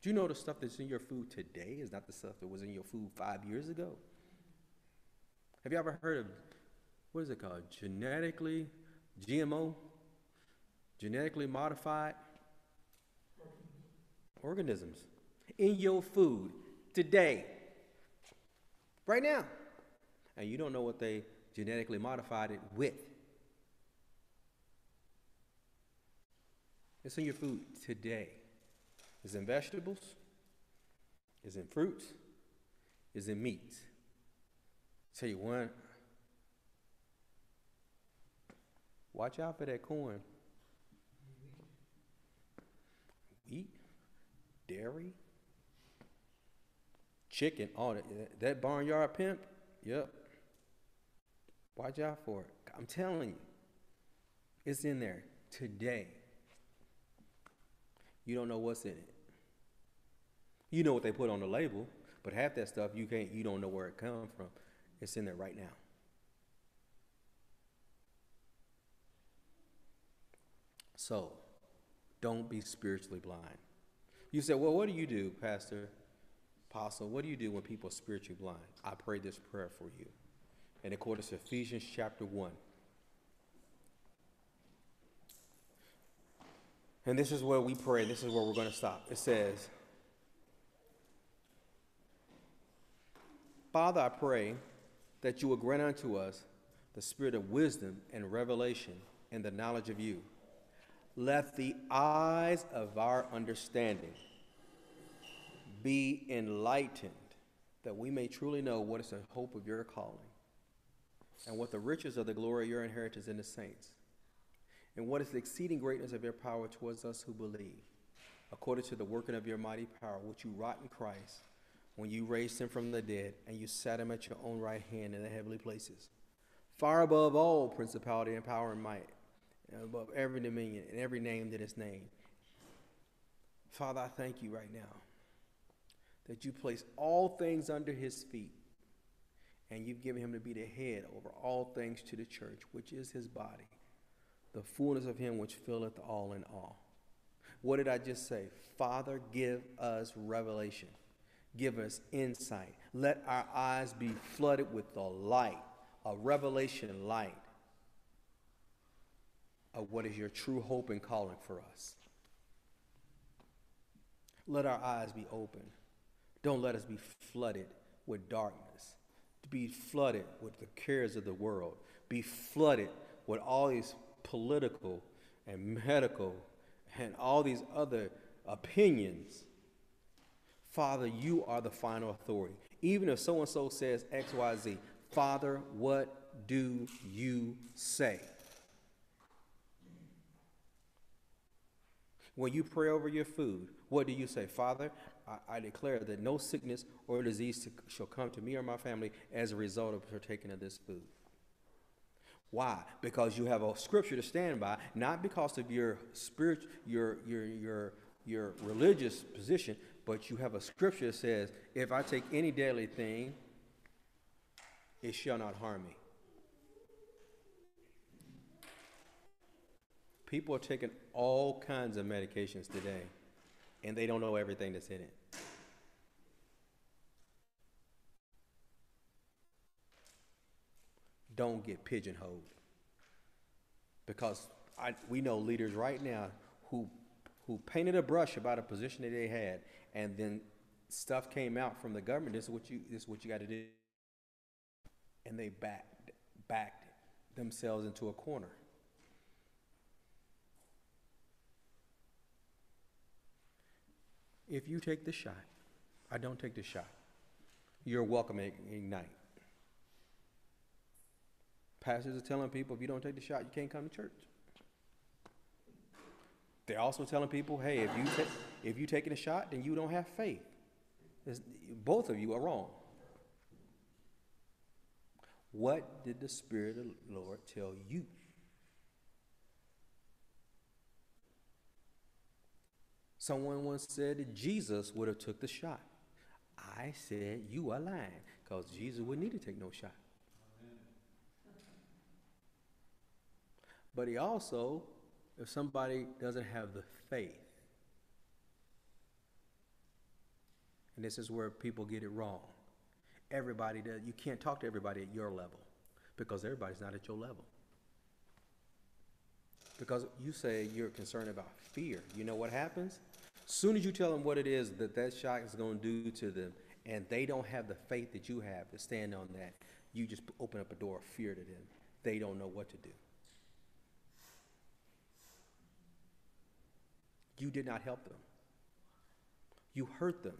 S1: Do you know the stuff that's in your food today is not the stuff that was in your food five years ago? Have you ever heard of what is it called? Genetically, GMO, genetically modified organisms in your food today, right now. And you don't know what they genetically modified it with. It's in your food today. It's in vegetables, it's in fruits, it's in meats. Tell you one, watch out for that corn. Wheat, dairy, chicken, all that. That barnyard pimp, yep. Watch out for it. I'm telling you, it's in there today. You don't know what's in it. You know what they put on the label, but half that stuff you can't you don't know where it comes from. It's in there right now. So, don't be spiritually blind. You say, well, what do you do, Pastor, Apostle? What do you do when people are spiritually blind? I pray this prayer for you. And according to Ephesians chapter 1. And this is where we pray. This is where we're going to stop. It says, Father, I pray that you will grant unto us the spirit of wisdom and revelation and the knowledge of you. Let the eyes of our understanding be enlightened, that we may truly know what is the hope of your calling, and what the riches of the glory of your inheritance in the saints, and what is the exceeding greatness of your power towards us who believe, according to the working of your mighty power, which you wrought in Christ when you raised him from the dead and you sat him at your own right hand in the heavenly places, far above all principality and power and might, and above every dominion and every name that is named. Father, I thank you right now that you place all things under his feet and you've given him to be the head over all things to the church, which is his body, the fullness of him which filleth all in all. What did I just say? Father, give us revelation. Give us insight. Let our eyes be flooded with the light, a revelation light of what is your true hope and calling for us. Let our eyes be open. Don't let us be flooded with darkness, be flooded with the cares of the world, be flooded with all these political and medical and all these other opinions Father, you are the final authority. Even if so and so says X, Y, Z, Father, what do you say? When you pray over your food, what do you say? Father, I, I declare that no sickness or disease to, shall come to me or my family as a result of partaking of this food. Why? Because you have a scripture to stand by, not because of your spirit, your your your your religious position, but you have a scripture that says, If I take any deadly thing, it shall not harm me. People are taking all kinds of medications today, and they don't know everything that's in it. Don't get pigeonholed. Because I, we know leaders right now who, who painted a brush about a position that they had and then stuff came out from the government. This is what you this is what you got to do, and they backed backed themselves into a corner. If you take the shot, I don't take the shot. You're welcome at Ignite. Pastors are telling people if you don't take the shot, you can't come to church. They're also telling people, hey, if you take if you're taking a shot, then you don't have faith. It's, both of you are wrong. What did the Spirit of the Lord tell you? Someone once said that Jesus would have took the shot. I said you are lying because Jesus would need to take no shot. But he also, if somebody doesn't have the faith, And this is where people get it wrong. Everybody does. You can't talk to everybody at your level because everybody's not at your level. Because you say you're concerned about fear. You know what happens? Soon as you tell them what it is that that shock is going to do to them, and they don't have the faith that you have to stand on that, you just open up a door of fear to them. They don't know what to do. You did not help them. You hurt them.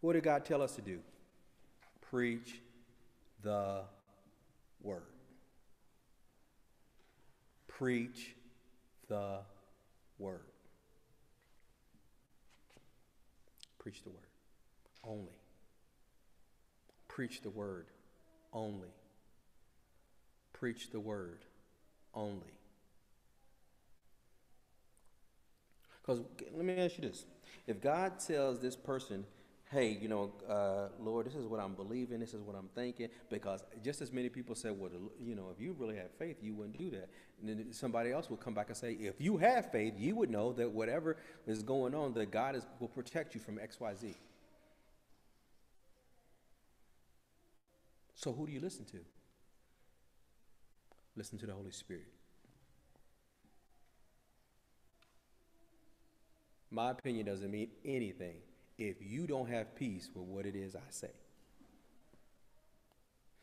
S1: What did God tell us to do? Preach the word. Preach the word. Preach the word only. Preach the word only. Preach the word only. Because let me ask you this if God tells this person, hey, you know, uh, Lord, this is what I'm believing, this is what I'm thinking, because just as many people say, well, you know, if you really have faith, you wouldn't do that. And then somebody else will come back and say, if you have faith, you would know that whatever is going on, that God is, will protect you from X, Y, Z. So who do you listen to? Listen to the Holy Spirit. My opinion doesn't mean anything if you don't have peace with what it is I say.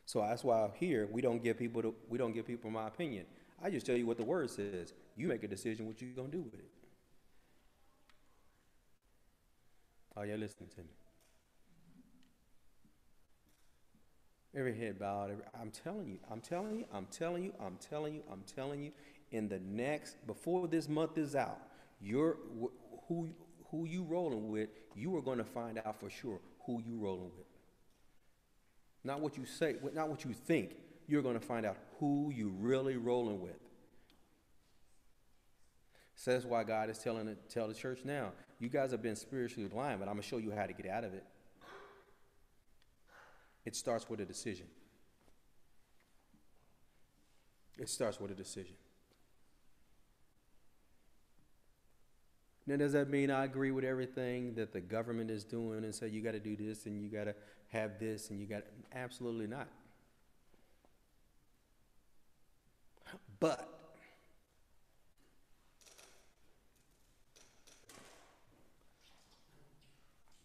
S1: So that's why here we don't give people to, we don't give people my opinion. I just tell you what the word says. You make a decision what you're gonna do with it. Are you listening to me? Every head bowed. Every, I'm telling you, I'm telling you, I'm telling you, I'm telling you, I'm telling you. In the next, before this month is out, you're who who you rolling with. You are going to find out for sure who you rolling with. Not what you say, not what you think. You're going to find out who you really rolling with. So that's why God is telling it, tell the church now. You guys have been spiritually blind, but I'm gonna show you how to get out of it. It starts with a decision. It starts with a decision. Now, does that mean I agree with everything that the government is doing and say you got to do this and you got to have this and you got absolutely not. But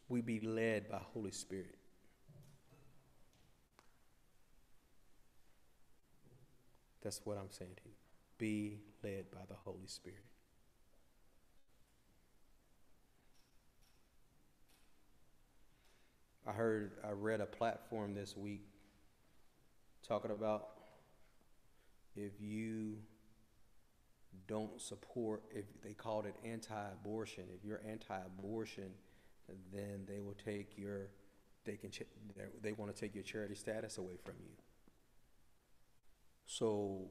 S1: we be led by Holy Spirit. That's what I'm saying to you. Be led by the Holy Spirit. I heard, I read a platform this week talking about if you don't support, if they called it anti-abortion, if you're anti-abortion, then they will take your, they can, they want to take your charity status away from you. So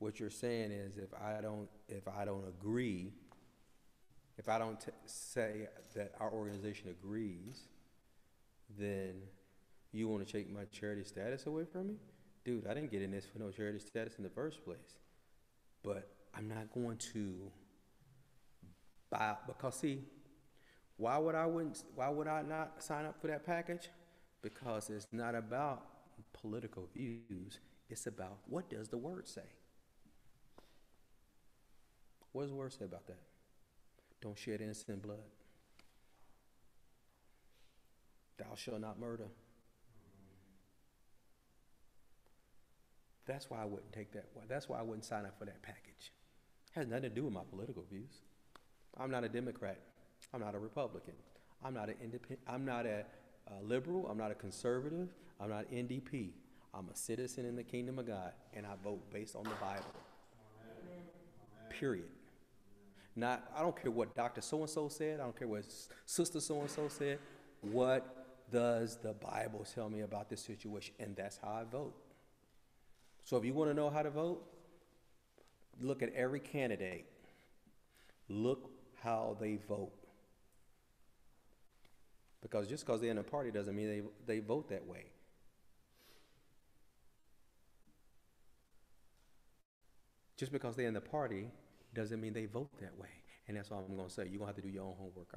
S1: what you're saying is if I don't, if I don't agree, if I don't t- say that our organization agrees, then you want to take my charity status away from me? Dude, I didn't get in this for no charity status in the first place. But I'm not going to buy because see, why would I wouldn't why would I not sign up for that package? Because it's not about political views. It's about what does the word say? What does the word say about that? Don't shed innocent blood. Thou shalt not murder. That's why I wouldn't take that. That's why I wouldn't sign up for that package. It has nothing to do with my political views. I'm not a Democrat. I'm not a Republican. I'm not an independent. I'm not a, a liberal. I'm not a conservative. I'm not NDP. I'm a citizen in the kingdom of God, and I vote based on the Bible. Amen. Period. Not, I don't care what Dr. So and so said. I don't care what Sister so and so said. What does the Bible tell me about this situation? And that's how I vote. So if you want to know how to vote, look at every candidate. Look how they vote. Because just because they're in a party doesn't mean they, they vote that way. Just because they're in the party doesn't mean they vote that way. And that's all I'm going to say. You're going to have to do your own homework.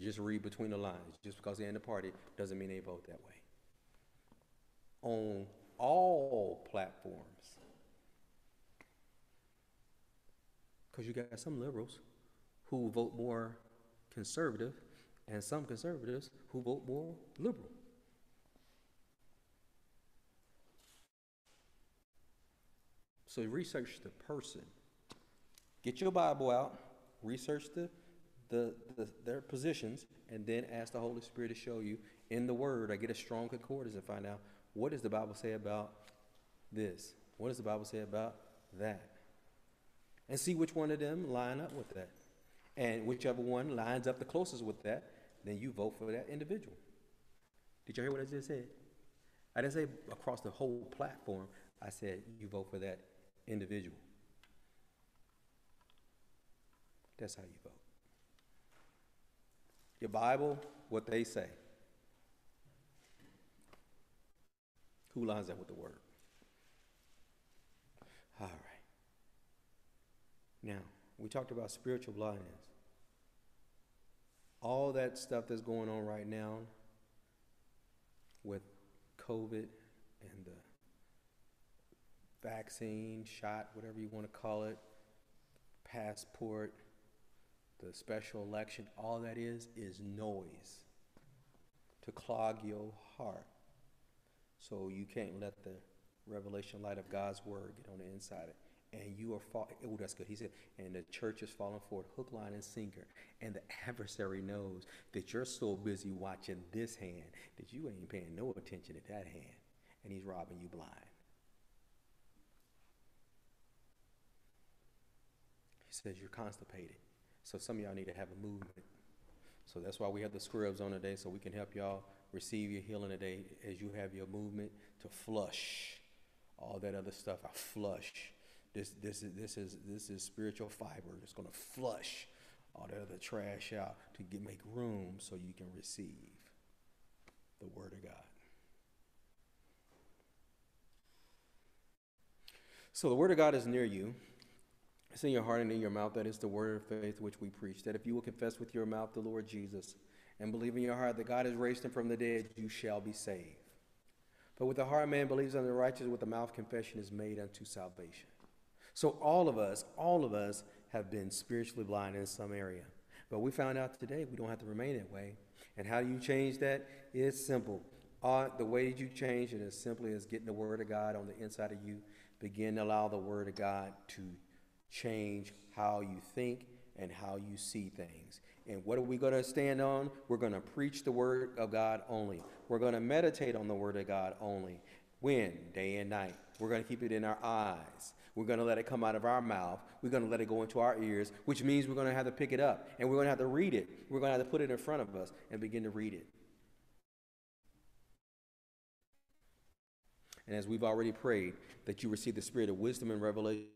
S1: Just read between the lines. Just because they're in the party doesn't mean they vote that way. On all platforms. Because you got some liberals who vote more conservative and some conservatives who vote more liberal. So research the person. Get your Bible out, research the, the, the, their positions, and then ask the Holy Spirit to show you in the Word, I get a strong concordance and find out what does the Bible say about this? What does the Bible say about that? And see which one of them line up with that. And whichever one lines up the closest with that, then you vote for that individual. Did you hear what I just said? I didn't say across the whole platform. I said you vote for that individual. That's how you vote. Your Bible, what they say. Who lines up with the Word? All right. Now, we talked about spiritual blindness. All that stuff that's going on right now with COVID and the vaccine, shot, whatever you want to call it, passport, the special election, all that is, is noise to clog your heart. So you can't let the revelation light of God's word get on the inside. And you are falling. Oh, that's good. He said, and the church is falling for it, hook, line, and sinker. And the adversary knows that you're so busy watching this hand that you ain't paying no attention to that hand, and he's robbing you blind. He says you're constipated. So some of y'all need to have a movement. So that's why we have the scrubs on today, so we can help y'all receive your healing today as you have your movement to flush all that other stuff. I flush. This, this, is, this, is, this is spiritual fiber. It's going to flush all that other trash out to get, make room so you can receive the Word of God. So the Word of God is near you. It's in your heart and in your mouth. That is the word of faith which we preach. That if you will confess with your mouth the Lord Jesus and believe in your heart that God has raised him from the dead, you shall be saved. But with the heart man believes unto the righteous, with the mouth confession is made unto salvation. So all of us, all of us have been spiritually blind in some area. But we found out today we don't have to remain that way. And how do you change that? It's simple. Uh, the way that you change it is simply as getting the Word of God on the inside of you. Begin to allow the Word of God to change how you think and how you see things. And what are we going to stand on? We're going to preach the Word of God only. We're going to meditate on the Word of God only. When? Day and night. We're going to keep it in our eyes. We're going to let it come out of our mouth. We're going to let it go into our ears, which means we're going to have to pick it up and we're going to have to read it. We're going to have to put it in front of us and begin to read it. And as we've already prayed, that you receive the spirit of wisdom and revelation,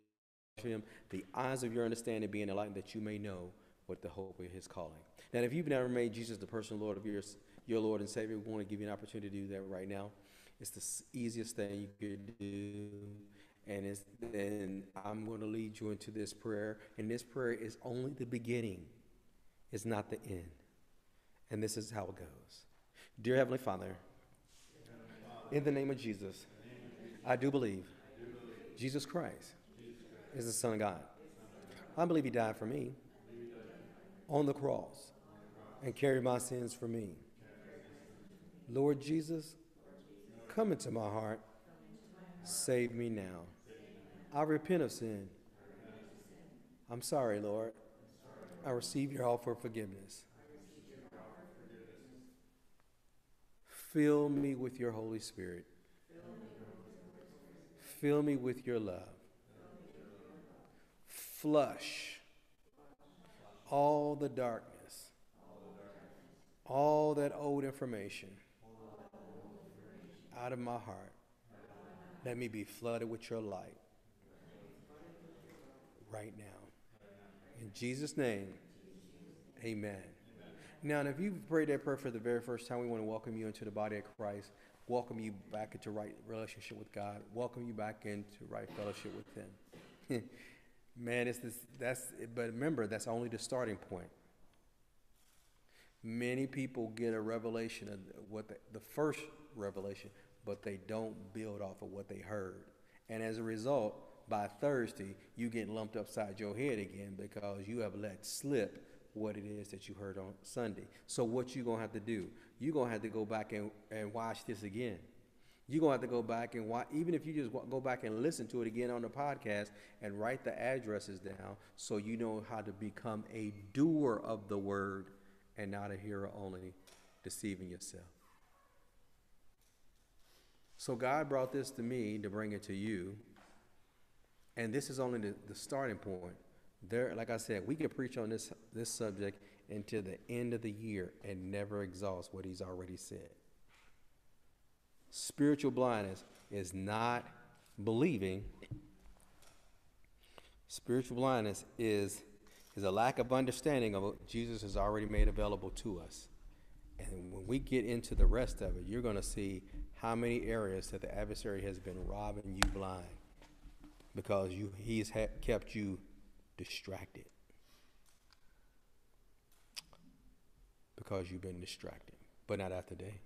S1: the eyes of your understanding being enlightened, that you may know what the hope of his calling. Now, if you've never made Jesus the personal Lord of your, your Lord and Savior, we want to give you an opportunity to do that right now. It's the easiest thing you could do. And, it's, and I'm going to lead you into this prayer. And this prayer is only the beginning, it's not the end. And this is how it goes Dear Heavenly Father, in the name of Jesus, I do believe Jesus Christ is the Son of God. I believe He died for me on the cross and carried my sins for me. Lord Jesus, come into my heart. Save me now. I repent of sin. I'm sorry, Lord. I receive your offer of forgiveness. Fill me with your Holy Spirit. Fill me with your love. Flush all the darkness, all that old information out of my heart. Let me be flooded with your light right now. In Jesus' name, amen. Now, if you've prayed that prayer for the very first time, we want to welcome you into the body of Christ, welcome you back into right relationship with God, welcome you back into right fellowship with Him. Man, it's this, that's, but remember, that's only the starting point. Many people get a revelation of what the, the first revelation, but they don't build off of what they heard. And as a result, by Thursday, you get lumped upside your head again because you have let slip what it is that you heard on Sunday. So what you gonna have to do? You're gonna have to go back and, and watch this again. You're gonna have to go back and watch, even if you just go back and listen to it again on the podcast and write the addresses down so you know how to become a doer of the word and not a hearer only, deceiving yourself. So God brought this to me to bring it to you. And this is only the, the starting point. There, like I said, we could preach on this this subject until the end of the year and never exhaust what he's already said. Spiritual blindness is not believing. Spiritual blindness is is a lack of understanding of what Jesus has already made available to us. And when we get into the rest of it, you're going to see how many areas that the adversary has been robbing you blind because you he's ha- kept you distracted. Because you've been distracted, but not after day.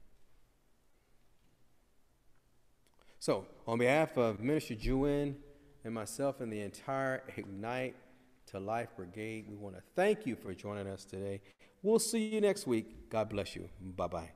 S1: So, on behalf of Minister Jewin and myself and the entire Ignite to Life Brigade, we want to thank you for joining us today. We'll see you next week. God bless you. Bye bye.